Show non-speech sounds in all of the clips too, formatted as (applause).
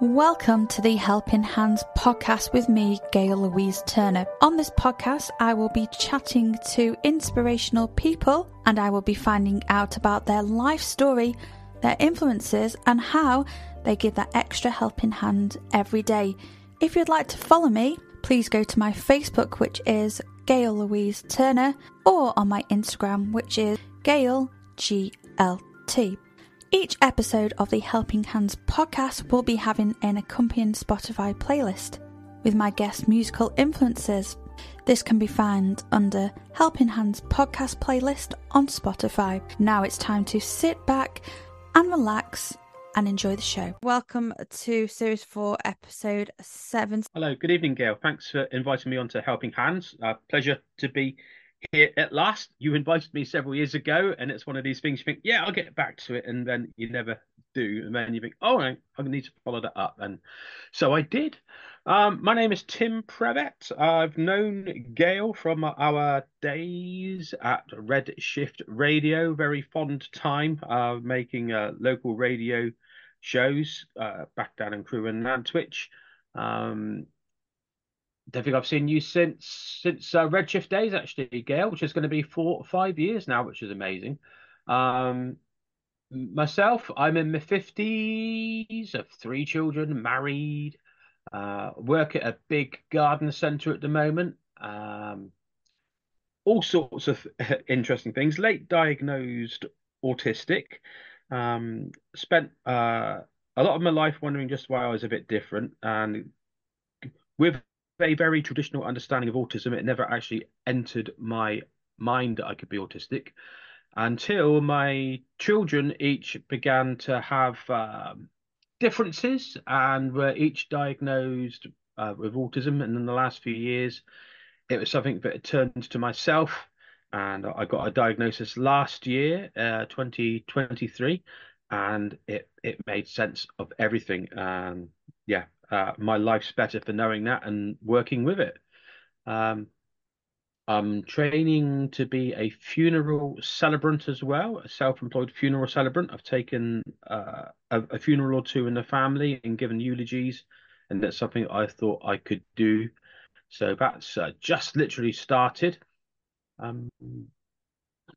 Welcome to the Helping Hands podcast with me, Gail Louise Turner. On this podcast, I will be chatting to inspirational people and I will be finding out about their life story, their influences, and how they give that extra helping hand every day. If you'd like to follow me, please go to my Facebook, which is Gail Louise Turner, or on my Instagram, which is Gail GLT. Each episode of the Helping Hands podcast will be having an accompanying Spotify playlist with my guest musical influences. This can be found under Helping Hands podcast playlist on Spotify. Now it's time to sit back and relax and enjoy the show. Welcome to Series 4, Episode 7. Hello, good evening, Gail. Thanks for inviting me on to Helping Hands. Uh, pleasure to be here at last. You invited me several years ago, and it's one of these things you think, yeah, I'll get back to it, and then you never do, and then you think, oh, I, need to follow that up, and so I did. Um, my name is Tim Prevett. I've known Gail from our days at Red Shift Radio. Very fond time uh, making uh, local radio shows uh, back down in Crewe and Nantwich. Um, don't think I've seen you since since uh, Redshift days actually, Gail, which is going to be four five years now, which is amazing. Um, myself, I'm in my fifties, have three children, married, uh, work at a big garden centre at the moment. Um, all sorts of (laughs) interesting things. Late diagnosed autistic. Um, spent uh, a lot of my life wondering just why I was a bit different, and with a very traditional understanding of autism, it never actually entered my mind that I could be autistic until my children each began to have um, differences and were each diagnosed uh, with autism. And in the last few years, it was something that turned to myself. And I got a diagnosis last year, uh, 2023, and it, it made sense of everything. And yeah, uh, my life's better for knowing that and working with it. Um, I'm training to be a funeral celebrant as well, a self-employed funeral celebrant. I've taken uh, a, a, funeral or two in the family and given eulogies, and that's something I thought I could do. So that's uh, just literally started. Um,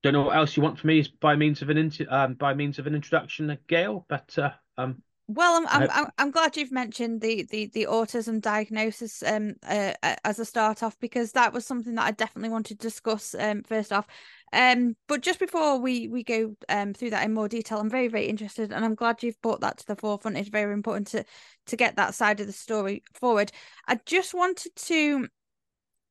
don't know what else you want from me by means of an um, by means of an introduction, Gail, but uh, um, well, I'm I'm, I'm I'm glad you've mentioned the the the autism diagnosis um uh, as a start off because that was something that I definitely wanted to discuss um first off. Um, but just before we we go um through that in more detail, I'm very very interested, and I'm glad you've brought that to the forefront. It's very important to to get that side of the story forward. I just wanted to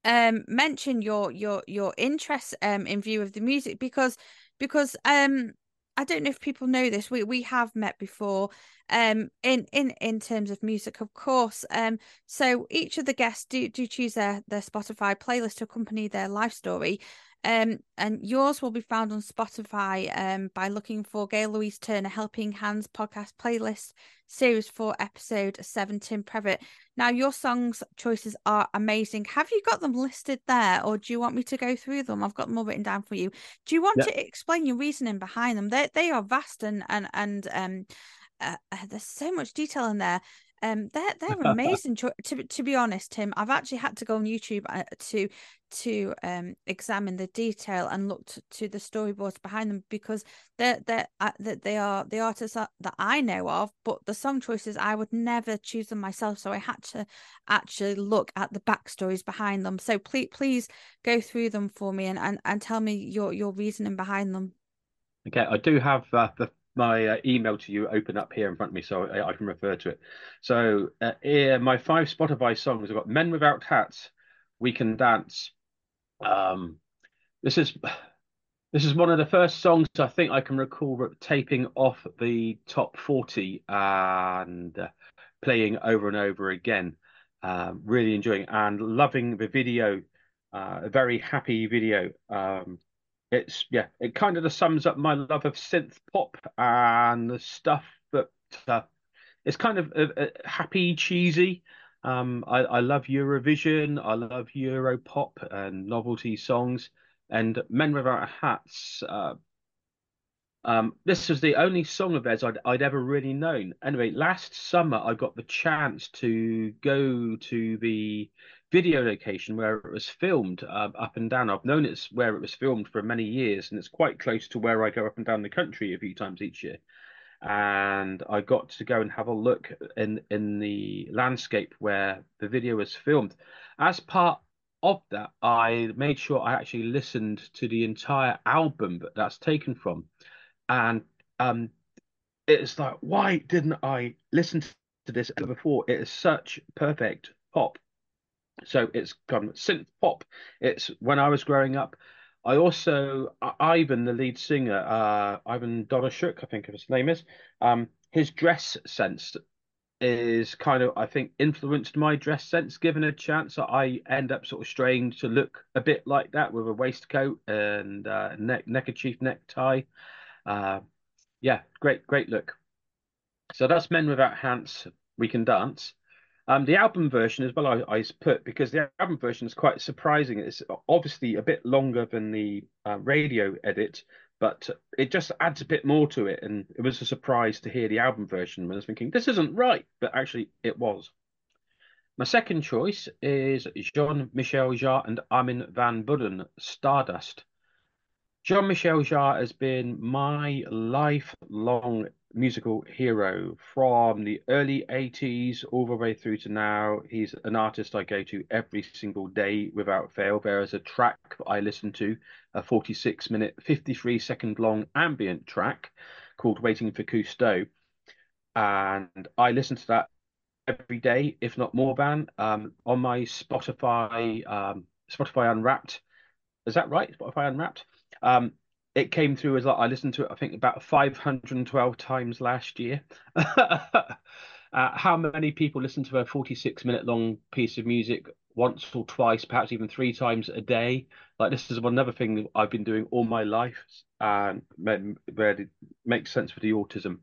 um mention your your your interest um in view of the music because because um I don't know if people know this. We we have met before, um, in in in terms of music, of course. Um, so each of the guests do do choose their their Spotify playlist to accompany their life story. Um, and yours will be found on Spotify um, by looking for Gail Louise Turner Helping Hands podcast playlist series four episode seven Tim Prevett. Now your songs choices are amazing. Have you got them listed there, or do you want me to go through them? I've got them all written down for you. Do you want to explain your reasoning behind them? They they are vast and and and um uh, uh there's so much detail in there. Um, they're (laughs) they're amazing. to to be honest, Tim, I've actually had to go on YouTube uh, to to um examine the detail and look to, to the storyboards behind them because they're they're uh, that they are the artists that, that I know of, but the song choices I would never choose them myself. So I had to actually look at the backstories behind them. So please please go through them for me and and, and tell me your your reasoning behind them. Okay, I do have uh, the my uh, email to you open up here in front of me so I, I can refer to it. So uh, here, my five Spotify songs, I've got Men Without Hats, We Can Dance. Um, this is this is one of the first songs I think I can recall taping off the top 40 and uh, playing over and over again. Uh, really enjoying and loving the video. Uh, a very happy video. Um, it's yeah, it kind of sums up my love of synth pop and the stuff that uh, it's kind of uh, uh, happy, cheesy. Um, I, I love Eurovision, I love Europop and novelty songs, and Men Without Hats. Uh, Um, this was the only song of theirs I'd, I'd ever really known. Anyway, last summer I got the chance to go to the video location where it was filmed uh, up and down. I've known it's where it was filmed for many years, and it's quite close to where I go up and down the country a few times each year. And I got to go and have a look in in the landscape where the video was filmed. As part of that, I made sure I actually listened to the entire album that that's taken from and um, it's like, why didn't I listen to this before? It is such perfect pop. So it's of synth pop. It's when I was growing up. I also Ivan, the lead singer, uh, Ivan Doroschuk, I think his name is. Um, his dress sense is kind of, I think, influenced my dress sense. Given a chance, I end up sort of straying to look a bit like that with a waistcoat and uh, neck neckerchief necktie. Uh, yeah, great, great look. So that's Men Without Hats. We Can Dance. Um, the album version as well, I, I put because the album version is quite surprising. It's obviously a bit longer than the uh, radio edit, but it just adds a bit more to it. And it was a surprise to hear the album version when I was thinking, this isn't right, but actually it was. My second choice is Jean Michel Jarre and Armin van Buuren, Stardust. Jean Michel Jarre has been my lifelong musical hero from the early 80s all the way through to now. He's an artist I go to every single day without fail. There is a track that I listen to, a 46 minute, 53 second long ambient track called Waiting for Cousteau. And I listen to that every day, if not more than, um, on my Spotify, um, Spotify Unwrapped. Is that right? Spotify Unwrapped? Um, it came through as like I listened to it, I think about 512 times last year. (laughs) uh, how many people listen to a 46 minute long piece of music once or twice, perhaps even three times a day? Like this is another thing I've been doing all my life, and where it makes sense for the autism.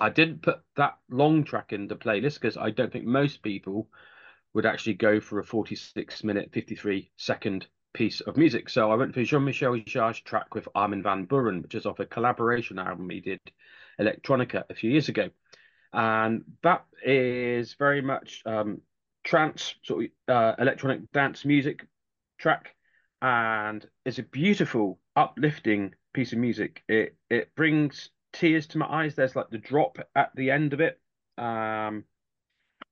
I didn't put that long track in the playlist because I don't think most people would actually go for a 46 minute, 53 second piece of music. So I went for Jean Michel Jarre's track with Armin van Buuren, which is off a collaboration album he did, Electronica, a few years ago. And that is very much um, trance, sort of uh, electronic dance music track. And it's a beautiful, uplifting piece of music. It it brings tears to my eyes. There's like the drop at the end of it. Um,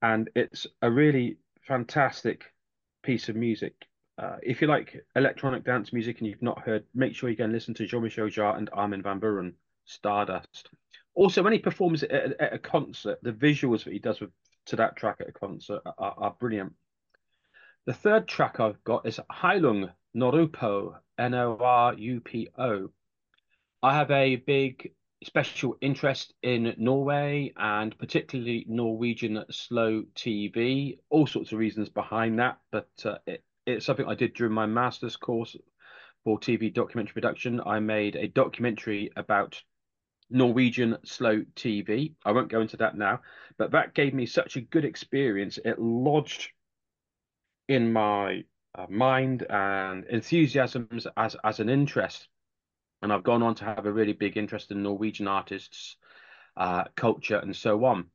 and it's a really fantastic piece of music. Uh, if you like electronic dance music and you've not heard, make sure you go and listen to Jean-Michel Jarre and Armin van Buuren, Stardust. Also, when he performs at, at, a concert, the visuals that he does with, to that track at a concert are, are brilliant. The third track I've got is Heilung Norupo, N-O-R-U-P-O. I have a big special interest in Norway and particularly Norwegian slow TV. All sorts of reasons behind that, but uh, it, it's something I did during my master's course for TV documentary production. I made a documentary about Norwegian slow TV. I won't go into that now, but that gave me such a good experience. It lodged in my uh, mind and enthusiasms as as an interest, and I've gone on to have a really big interest in Norwegian artists, uh, culture, and so on.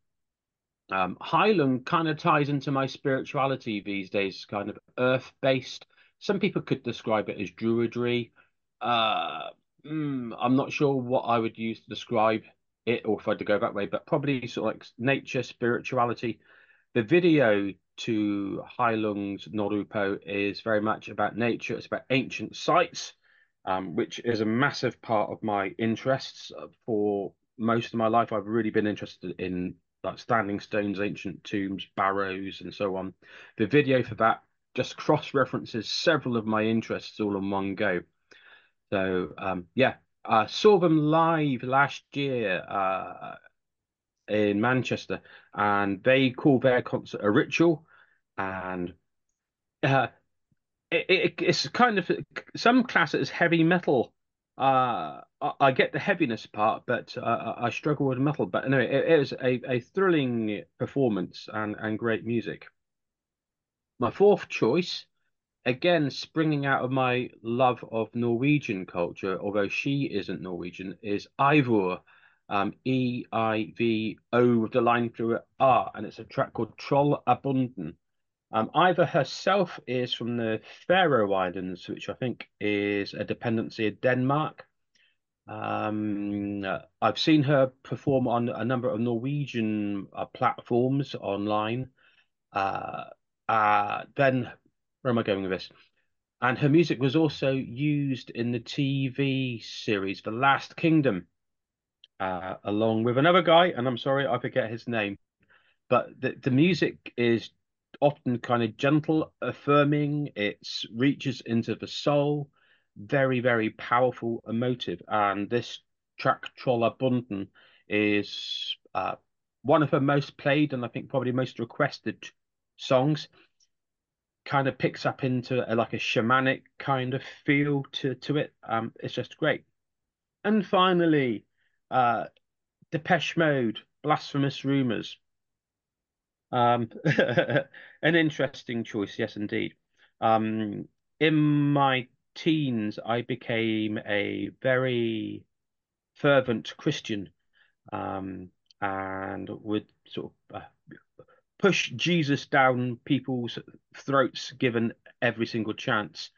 Um, Heilung kind of ties into my spirituality these days, kind of earth based. Some people could describe it as druidry. Uh, mm, I'm not sure what I would use to describe it or if I had to go that way, but probably sort of like nature, spirituality. The video to Heilung's Norupo is very much about nature. It's about ancient sites, um, which is a massive part of my interests for most of my life. I've really been interested in like standing stones, ancient tombs, barrows, and so on. The video for that just cross references several of my interests all in one go. So um, yeah, I saw them live last year uh, in Manchester, and they call their concert a ritual, and uh, it, it, it's kind of some class it as heavy metal uh, I, get the heaviness part, but uh, I struggle with metal. But anyway, it, it was a, a thrilling performance and, and great music. My fourth choice again, springing out of my love of Norwegian culture, although she isn't Norwegian, is Eivør, um, E I V O with the line through it R, and it's a track called Trøllabundin. Um, Eivor herself is from the Faroe Islands, which I think is a dependency of Denmark. Um, I've seen her perform on a number of Norwegian uh, platforms online. Uh, uh, then, where am I going with this? And her music was also used in the TV series The Last Kingdom, uh, along with another guy, and I'm sorry, I forget his name. But the, the music is often kind of gentle, affirming. It reaches into the soul, very, very powerful, emotive. And this track, Trøllabundin, is uh, one of her most played and I think probably most requested songs. Kind of picks up into a, like a shamanic kind of feel to to it. Um, it's just great. And finally, uh, Depeche Mode, Blasphemous Rumors. Um, (laughs) an interesting choice, yes, indeed. Um, in my teens, I became a very fervent Christian um, and would sort of uh, push Jesus down people's throats given every single chance.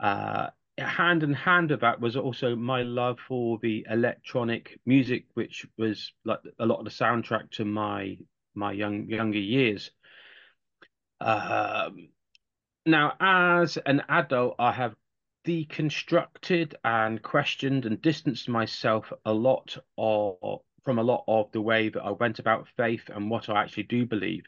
Uh, hand in hand of that was also my love for the electronic music, which was like a lot of the soundtrack to my my young younger years. Um, now, as an adult, I have deconstructed and questioned and distanced myself a lot of, from a lot of the way that I went about faith and what I actually do believe.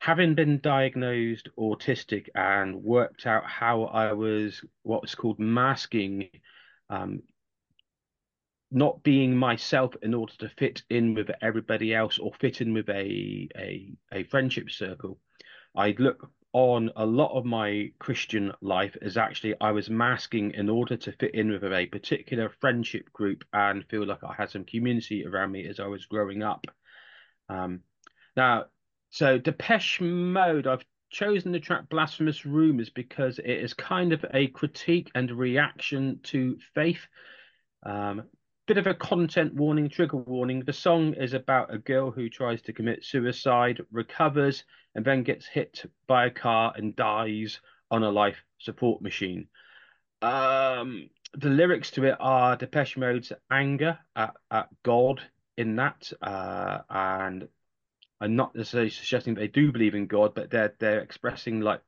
Having been diagnosed autistic and worked out how I was what was called masking um, not being myself in order to fit in with everybody else or fit in with a a, a friendship circle. I look on a lot of my Christian life as actually I was masking in order to fit in with a particular friendship group and feel like I had some community around me as I was growing up. Um, now, so Depeche Mode, I've chosen the track Blasphemous Rumors because it is kind of a critique and reaction to faith. Um, bit of a content warning, trigger warning. The song is about a girl who tries to commit suicide, recovers, and then gets hit by a car and dies on a life support machine. Um, the lyrics to it are Depeche Mode's anger at, at God in that, uh, and I'm not necessarily suggesting they do believe in God, but they're they're expressing like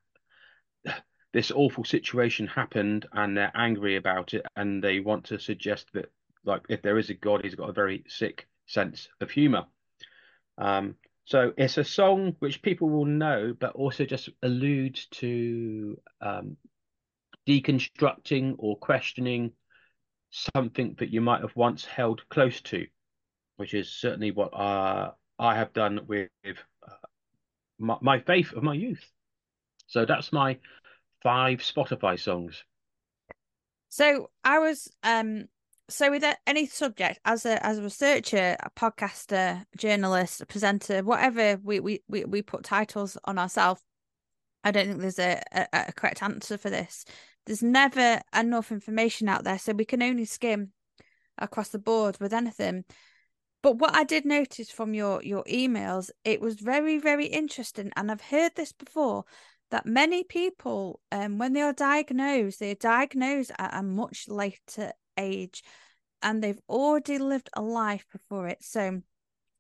(sighs) this awful situation happened and they're angry about it and they want to suggest that like if there is a god, he's got a very sick sense of humor. Um, so it's a song which people will know, but also just alludes to um, deconstructing or questioning something that you might have once held close to, which is certainly what uh, I have done with uh, my, my faith of my youth. So that's my five Spotify songs. So I was um so with any subject as a as a researcher a podcaster a journalist a presenter whatever we we we, we put titles on ourselves i don't think there's a, a, a correct answer for this. There's never enough information out there so we can only skim across the board with anything. But what i did notice from your your emails it was very very interesting and i've heard this before that many people um when they are diagnosed they are diagnosed at a much later age and they've already lived a life before it. So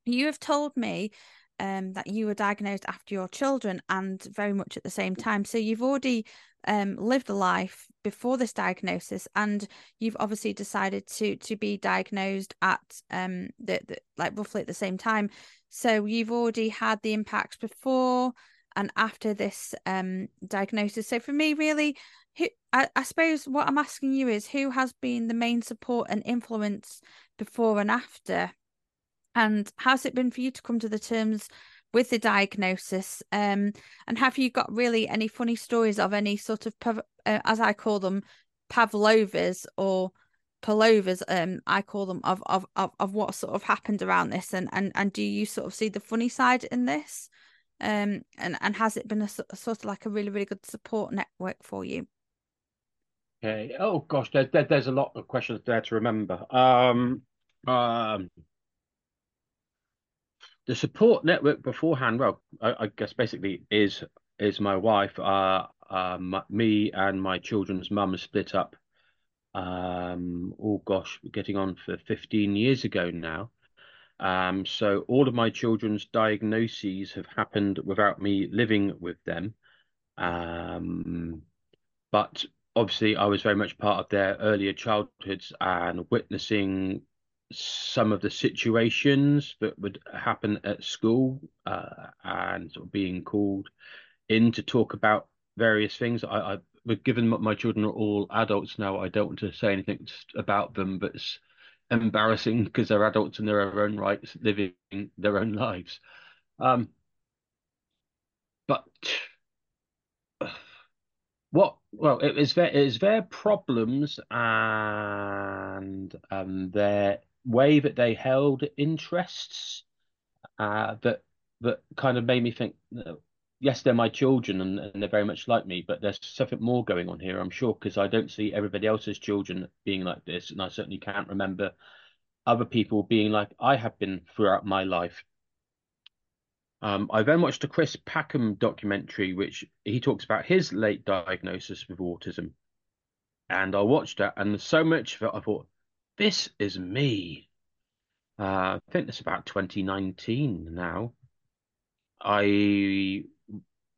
you have told me um, that you were diagnosed after your children and very much at the same time. So you've already um, lived a life before this diagnosis, and you've obviously decided to to be diagnosed at um the, the like roughly at the same time. So you've already had the impacts before and after this um diagnosis. So for me, really, I, I suppose what I'm asking you is who has been the main support and influence before and after, and how's it been for you to come to the terms with the diagnosis? Um, and have you got really any funny stories of any sort of, uh, as I call them, Pavlovas or Pavlovas? Um, I call them of, of of of what sort of happened around this, and and and do you sort of see the funny side in this? Um, and and has it been a, a sort of like a really really good support network for you? Okay. Oh gosh, there, there, there's a lot of questions there to remember. Um, um, the support network beforehand, well, I, I guess basically is is my wife. Uh, my, me and my children's mum split up. Um, oh gosh, getting on for 15 years ago now. Um, so all of my children's diagnoses have happened without me living with them. Um, but obviously, I was very much part of their earlier childhoods and witnessing some of the situations that would happen at school uh, and sort of being called in to talk about various things. I, I given my children are all adults now, I don't want to say anything about them, but it's embarrassing (laughs) because they're adults in their own rights, living their own lives. Um, but what? Well, it is their it is their problems and um, their way that they held interests uh, that that kind of made me think. Yes, they're my children and, and they're very much like me, but there's something more going on here, I'm sure, because I don't see everybody else's children being like this, and I certainly can't remember other people being like I have been throughout my life. Um, I then watched a Chris Packham documentary, which he talks about his late diagnosis with autism. And I watched that, and so much of it, I thought, this is me. Uh, I think it's about 2019 now. I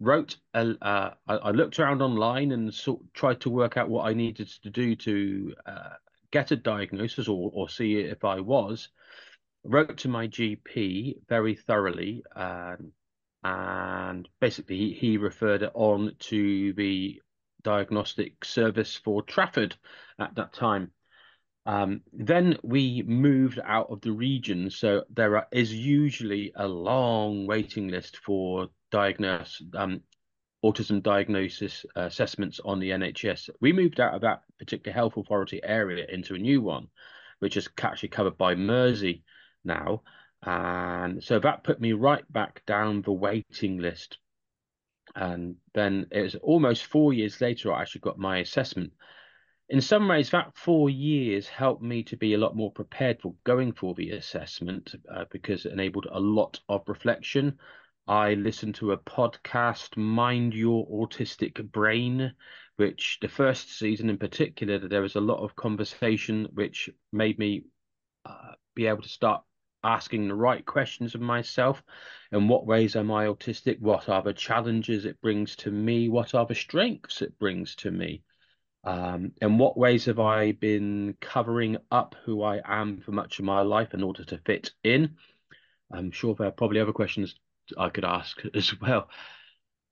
wrote, a, uh, I, I, looked around online and sort tried to work out what I needed to do to uh, get a diagnosis or, or see if I was. Wrote to my GP very thoroughly, um, and basically he referred it on to the diagnostic service for Trafford at that time. Um, then we moved out of the region, so there are, is usually a long waiting list for diagnose um, autism diagnosis assessments on the NHS. We moved out of that particular health authority area into a new one, which is actually covered by Mersey now. And so that put me right back down the waiting list. And then it was almost four years later, I actually got my assessment. In some ways, that four years helped me to be a lot more prepared for going for the assessment uh, because it enabled a lot of reflection I listened to a podcast, Mind Your Autistic Brain, which the first season in particular, there was a lot of conversation which made me uh, be able to start asking the right questions of myself. In what ways am I autistic? What are the challenges it brings to me? What are the strengths it brings to me? Um, in what ways have I been covering up who I am for much of my life in order to fit in? I'm sure there are probably other questions I could ask (laughs) as well.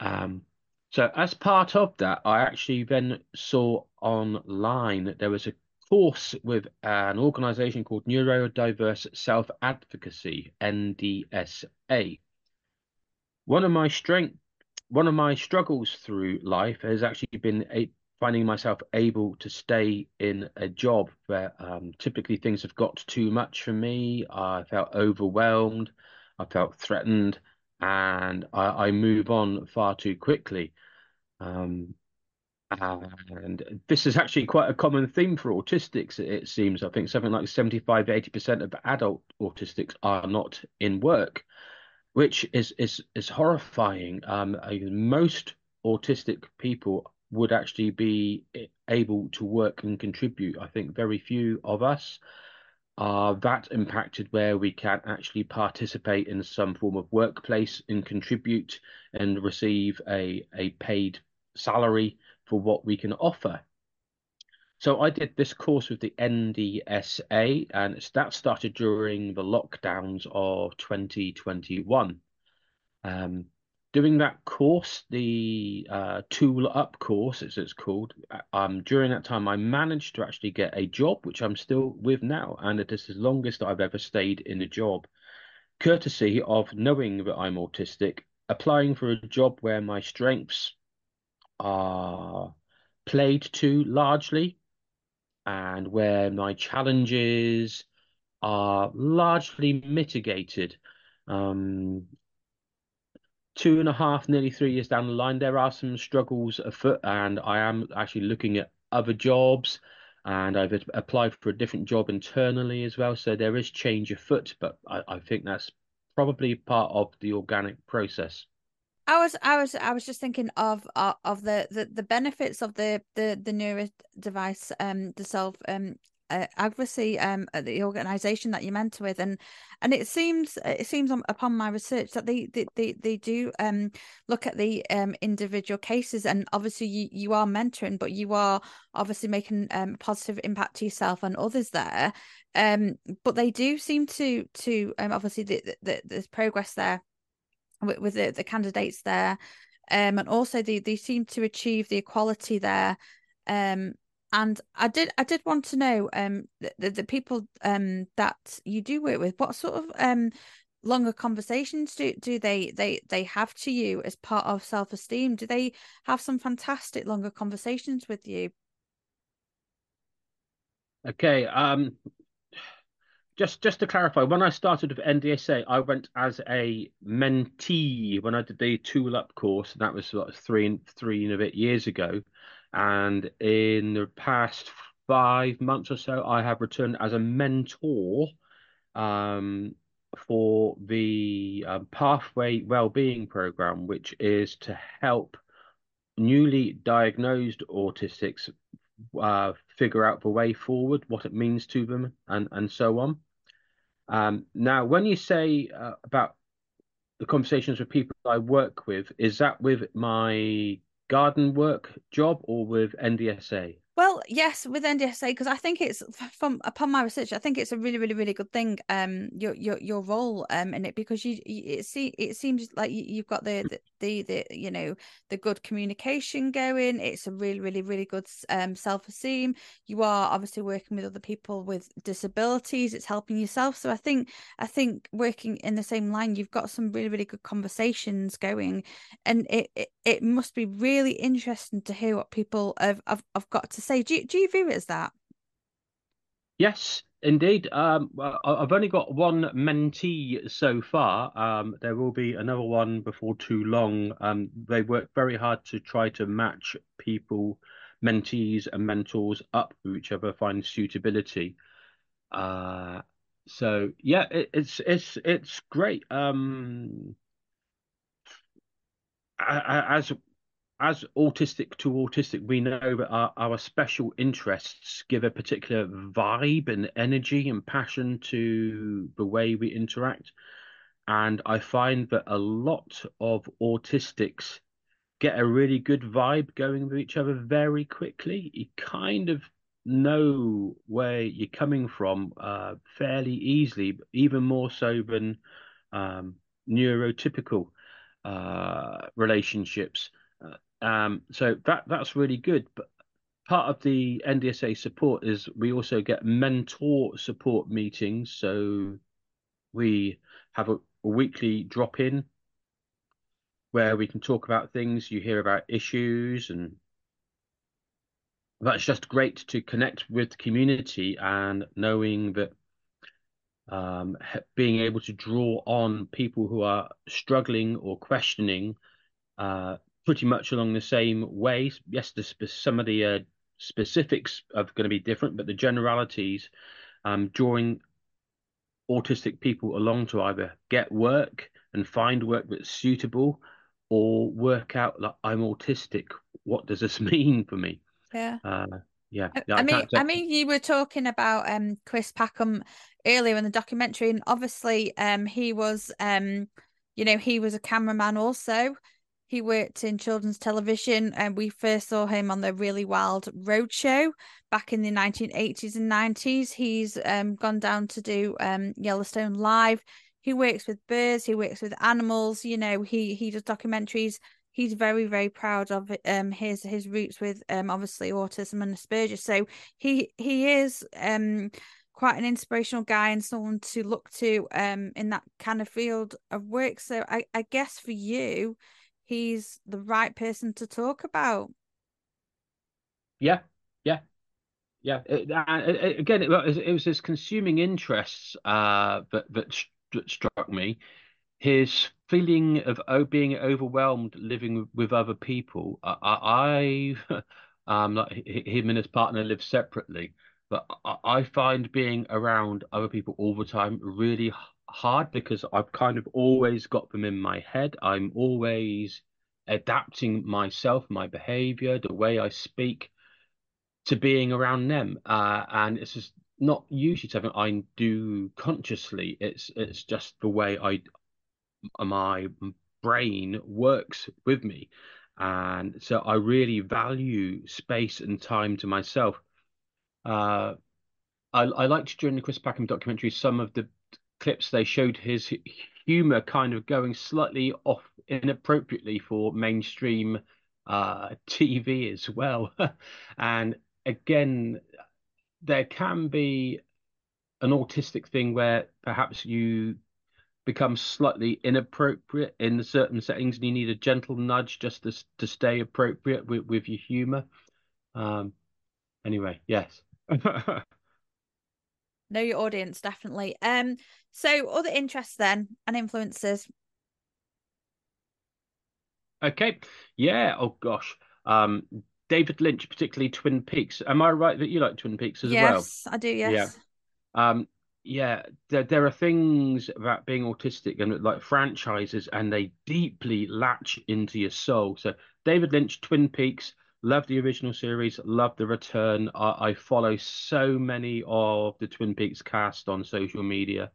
Um, so as part of that, I actually then saw online that there was a course with an organization called Neurodiverse Self Advocacy, NDSA. One of my strength, one of my struggles through life has actually been a, finding myself able to stay in a job where um, typically things have got too much for me. I felt overwhelmed. I felt threatened and I, I move on far too quickly. Um, and this is actually quite a common theme for autistics, it seems. I think something like 75 80% of adult autistics are not in work, which is is is horrifying. Um, most autistic people would actually be able to work and contribute. I think very few of us are that impacted where we can actually participate in some form of workplace and contribute and receive a, a paid salary for what we can offer. So I did this course with the NDSA, and that started during the lockdowns of 2021. Um, doing that course, the uh, Tool Up course, as it's called, uh, um, during that time, I managed to actually get a job, which I'm still with now, and it is the longest I've ever stayed in a job, courtesy of knowing that I'm autistic, applying for a job where my strengths are played to largely, and where my challenges are largely mitigated. Um, two and a half, nearly three years down the line, there are some struggles afoot, and I am actually looking at other jobs, and I've applied for a different job internally as well. So there is change afoot, but I, I think that's probably part of the organic process. I was I was I was just thinking of of, of the, the the benefits of the the the neuro device um the self um uh, advocacy um the organization that you mentor with. And and it seems it seems on, upon my research that they, they they they do um look at the um individual cases. And obviously you you are mentoring but you are obviously making um positive impact to yourself and others there. Um but they do seem to to um obviously the, the, there's progress there with, with the, the candidates there. Um and also they they seem to achieve the equality there. Um and I did I did want to know um the, the people um that you do work with what sort of um longer conversations do do they they they have to you as part of self-esteem? Do they have some fantastic longer conversations with you? Okay um just just to clarify, when I started with NDSA, I went as a mentee when I did the tool up course, and that was what three three and a bit years ago. And in the past five months or so, I have returned as a mentor um, for the um, Pathway Wellbeing Program, which is to help newly diagnosed autistics uh, figure out the way forward, what it means to them, and and so on. Um, now, when you say uh, about the conversations with people I work with, is that with my garden work job or with NDSA? Well, yes, with NDSA because I think it's from upon my research, I think it's a really, really, really good thing. Um, your your your role um in it because you, it see it seems like you, have got the, the the the you know the good communication going. It's a really, really, really good um self esteem. You are obviously working with other people with disabilities. It's helping yourself. So I think I think working in the same line, you've got some really, really good conversations going, and it it, it must be really interesting to hear what people have have, have got to say, do you, do you view it as that? Yes, indeed. Um, I've only got one mentee so far. Um, there will be another one before too long. Um, they work very hard to try to match people, mentees and mentors up to each other, find suitability. Uh, so yeah, it, it's it's it's great. Um, as as autistic to autistic, we know that our, our special interests give a particular vibe and energy and passion to the way we interact. And I find that a lot of autistics get a really good vibe going with each other very quickly. You kind of know where you're coming from uh, fairly easily, even more so than um, neurotypical uh, relationships. Um, so that that's really good. But part of the NDSA support is we also get mentor support meetings. So we have a, a weekly drop in where we can talk about things. You hear about issues, and that's just great to connect with the community and knowing that um, being able to draw on people who are struggling or questioning uh, pretty much along the same way. Yes, the, some of the uh, specifics are going to be different, but the generalities, um, drawing autistic people along to either get work and find work that's suitable or work out like I'm autistic. What does this (laughs) mean for me? Yeah. Uh, yeah. I, I mean, I mean, you were talking about um Chris Packham earlier in the documentary, and obviously, um, he was um, you know, he was a cameraman also. He worked in children's television, and we first saw him on the Really Wild Roadshow back in the 1980s and 90s. He's um, gone down to do um, Yellowstone Live. He works with birds. He works with animals. You know, he he does documentaries. He's very very proud of um his his roots with um obviously autism and Asperger's. So he he is um quite an inspirational guy and someone to look to um in that kind of field of work. So I I guess for you he's the right person to talk about. Yeah, yeah, yeah. It, uh, it, again, it was, it was his consuming interests uh, that, that that struck me. His feeling of oh, being overwhelmed living with other people. I, I (laughs) um, like him and his partner live separately, but I, I find being around other people all the time really hard because I've kind of always got them in my head. I'm always adapting myself, my behavior, the way I speak to being around them. Uh, and it's just not usually something I do consciously. It's it's just the way I my brain works with me. And so I really value space and time to myself. Uh, I, I liked during the Chris Packham documentary some of the clips they showed his humor kind of going slightly off inappropriately for mainstream uh, (laughs) TV as well. (laughs) and again, there can be an autistic thing where perhaps you become slightly inappropriate in certain settings and you need a gentle nudge just to, to stay appropriate with, with your humor. Um, anyway, yes. (laughs) know your audience definitely. Um, so other interests then and influences. Okay, yeah. Oh gosh, um, David Lynch, particularly Twin Peaks. Am I right that you like Twin Peaks as yes, well? Yes, I do. Yes. Yeah. Um, yeah. There, there are things about being autistic and like franchises, and they deeply latch into your soul. So David Lynch, Twin Peaks. Love the original series. Love the return. I, I follow so many of the Twin Peaks cast on social media.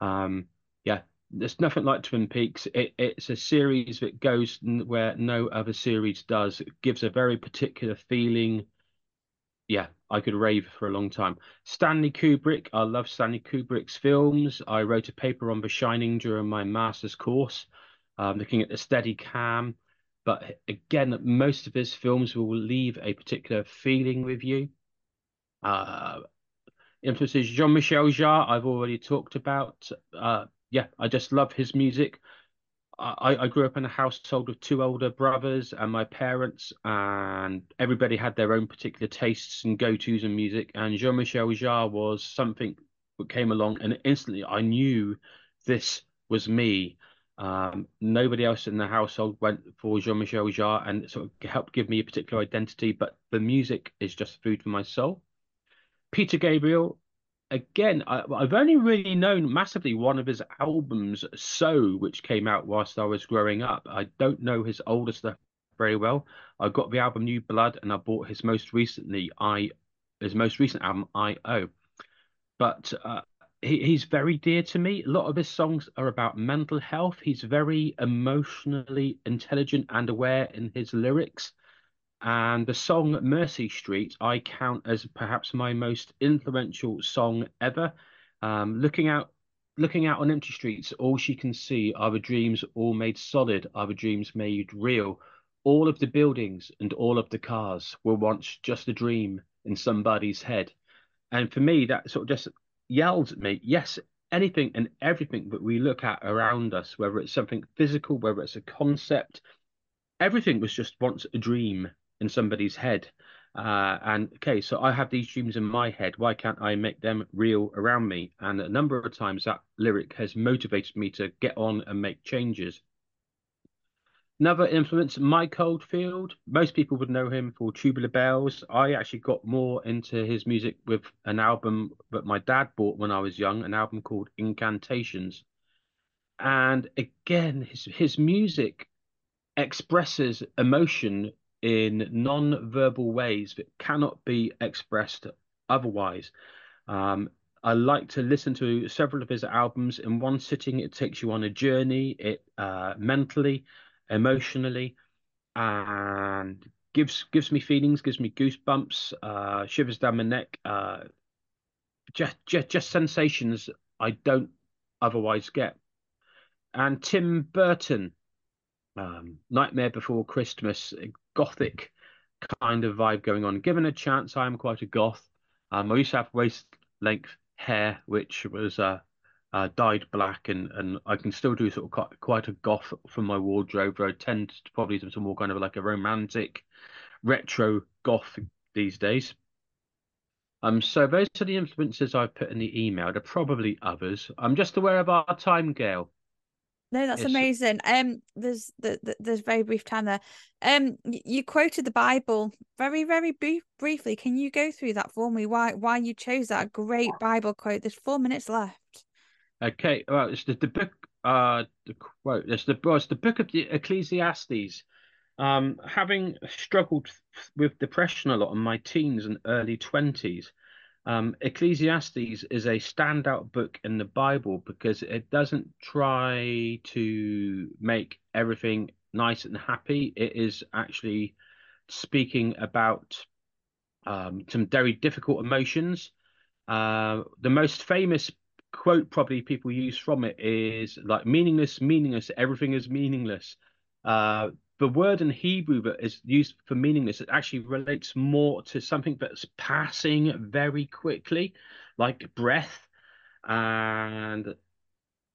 Um, yeah, there's nothing like Twin Peaks. It, it's a series that goes where no other series does. It gives a very particular feeling. Yeah, I could rave for a long time. Stanley Kubrick. I love Stanley Kubrick's films. I wrote a paper on The Shining during my master's course, um, looking at the steady cam. But again, most of his films will leave a particular feeling with you. Uh, influences Jean-Michel Jarre, I've already talked about. Uh, yeah, I just love his music. I, I grew up in a household of two older brothers and my parents, and everybody had their own particular tastes and go-tos in music. And Jean-Michel Jarre was something that came along, and instantly I knew this was me. Um, nobody else in the household went for Jean-Michel Jarre and sort of helped give me a particular identity, but the music is just food for my soul. Peter Gabriel, again, I, have only really known massively one of his albums, So, which came out whilst I was growing up. I don't know his older stuff very well. I got the album New Blood, and I bought his most recently, I his most recent album, I O. But uh, he, he's very dear to me. A lot of his songs are about mental health. He's very emotionally intelligent and aware in his lyrics. And the song Mercy Street, I count as perhaps my most influential song ever. Um, looking out looking out on empty streets, all she can see are the dreams all made solid, are the dreams made real. All of the buildings and all of the cars were once just a dream in somebody's head. And for me, that sort of just yells at me, yes, anything and everything that we look at around us, whether it's something physical, whether it's a concept, everything was just once a dream in somebody's head. Uh, and okay, so I have these dreams in my head. Why can't I make them real around me? And a number of times that lyric has motivated me to get on and make changes. Another influence, Mike Oldfield. Most people would know him for Tubular Bells. I actually got more into his music with an album that my dad bought when I was young, an album called Incantations. And again, his his music expresses emotion in non-verbal ways that cannot be expressed otherwise. Um, I like to listen to several of his albums in one sitting. It takes you on a journey, it uh, mentally, emotionally, and gives gives me feelings, gives me goosebumps, uh, shivers down my neck, uh, just just just sensations I don't otherwise get. And Tim Burton, um, Nightmare Before Christmas, gothic kind of vibe going on. Given a chance, I am quite a goth. Um, I used to have waist length hair, which was uh, uh, dyed black, and, and I can still do sort of quite, quite a goth from my wardrobe. I tend to probably do some more kind of like a romantic, retro goth these days. Um, so those are the influences I've put in the email. There are probably others. I'm just aware of our time, Gail. No, that's It's- amazing. Um, there's the, the there's very brief time there. Um, you quoted the Bible very very brief, briefly. Can you go through that for me? Why why you chose that great Bible quote? There's four minutes left. Okay, well, it's the, the book, uh, the quote, it's the, well, it's the book of the Ecclesiastes. Um, having struggled with depression a lot in my teens and early 20s, um, Ecclesiastes is a standout book in the Bible because it doesn't try to make everything nice and happy. It is actually speaking about um, some very difficult emotions. Uh, the most famous quote probably people use from it is like meaningless, meaningless, everything is meaningless. Uh, the word in Hebrew that is used for meaningless, it actually relates more to something that's passing very quickly, like breath. And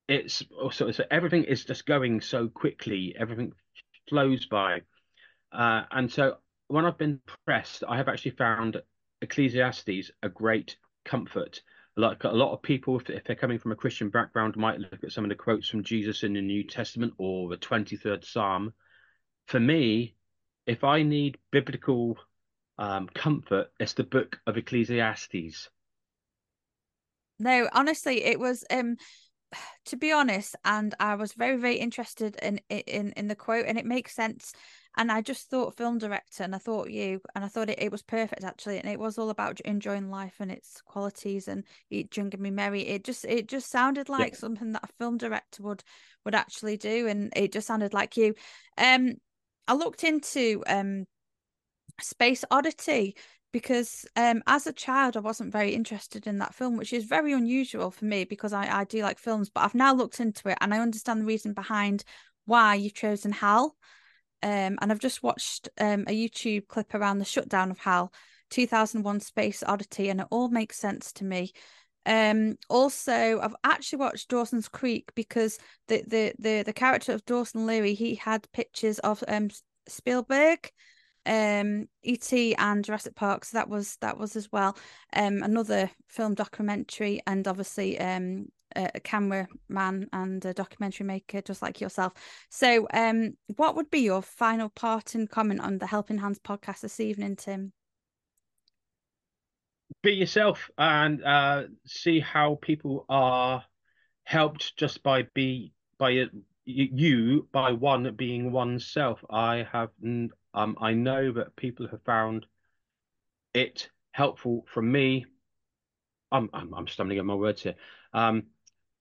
it's also so everything is just going so quickly, everything flows by. Uh, and so when I've been pressed, I have actually found Ecclesiastes a great comfort. Like a lot of people, if, they're coming from a Christian background, might look at some of the quotes from Jesus in the New Testament or the 23rd Psalm. For me, if I need biblical um, comfort, it's the book of Ecclesiastes. No, honestly, it was um (sighs) to be honest, and I was very, very interested in in in the quote, and it makes sense. And I just thought film director, and I thought you, and I thought it, it was perfect actually, and it was all about enjoying life and its qualities and eat, drink, and be merry. It just it just sounded like Yeah. something that a film director would would actually do, and it just sounded like you. Um, I looked into um Space Odyssey because um as a child I wasn't very interested in that film, which is very unusual for me because I, I do like films, but I've now looked into it and I understand the reason behind why you've chosen HAL. Um and I've just watched um a YouTube clip around the shutdown of HAL 2001 Space Odyssey and it all makes sense to me. Um also I've actually watched Dawson's Creek because the the the, the character of Dawson Leary he had pictures of um Spielberg um ET and Jurassic Park so that was that was as well. Um another film documentary and obviously um a, cameraman and a documentary maker just like yourself. So um what would be your final part and comment on the Helping Hands podcast this evening Tim? Be yourself and uh, see how people are helped just by be by you by one being oneself. I have um I know that people have found it helpful from me. I'm I'm, I'm stumbling at my words here. Um,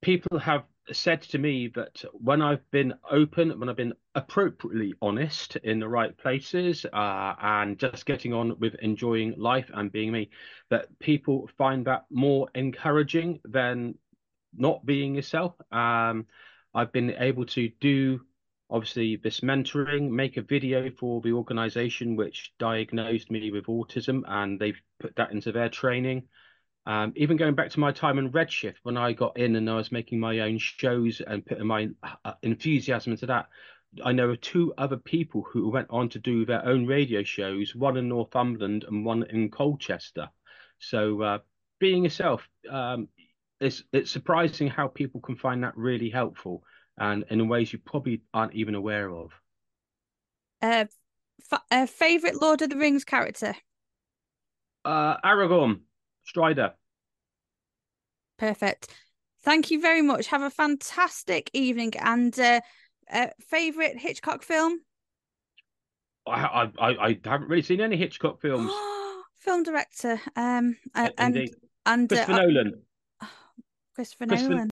people have said to me that when I've been open, when I've been appropriately honest in the right places, uh, and just getting on with enjoying life and being me, that people find that more encouraging than not being yourself. Um, I've been able to do obviously this mentoring, make a video for the organization which diagnosed me with autism, and they've put that into their training. Um, even going back to my time in Redshift when I got in and I was making my own shows and putting my uh, enthusiasm into that. I know of two other people who went on to do their own radio shows, one in Northumberland and one in Colchester. So uh, being yourself, um, it's it's surprising how people can find that really helpful and in ways you probably aren't even aware of. uh, f- uh favorite Lord of the Rings character Uh, Aragorn, Strider. perfect thank you very much have a fantastic evening and uh, uh favorite Hitchcock film I, I I haven't really seen any Hitchcock films. (gasps) film director um uh, and Indeed. and Christopher uh, Nolan. (sighs) Christopher Christopher Nolan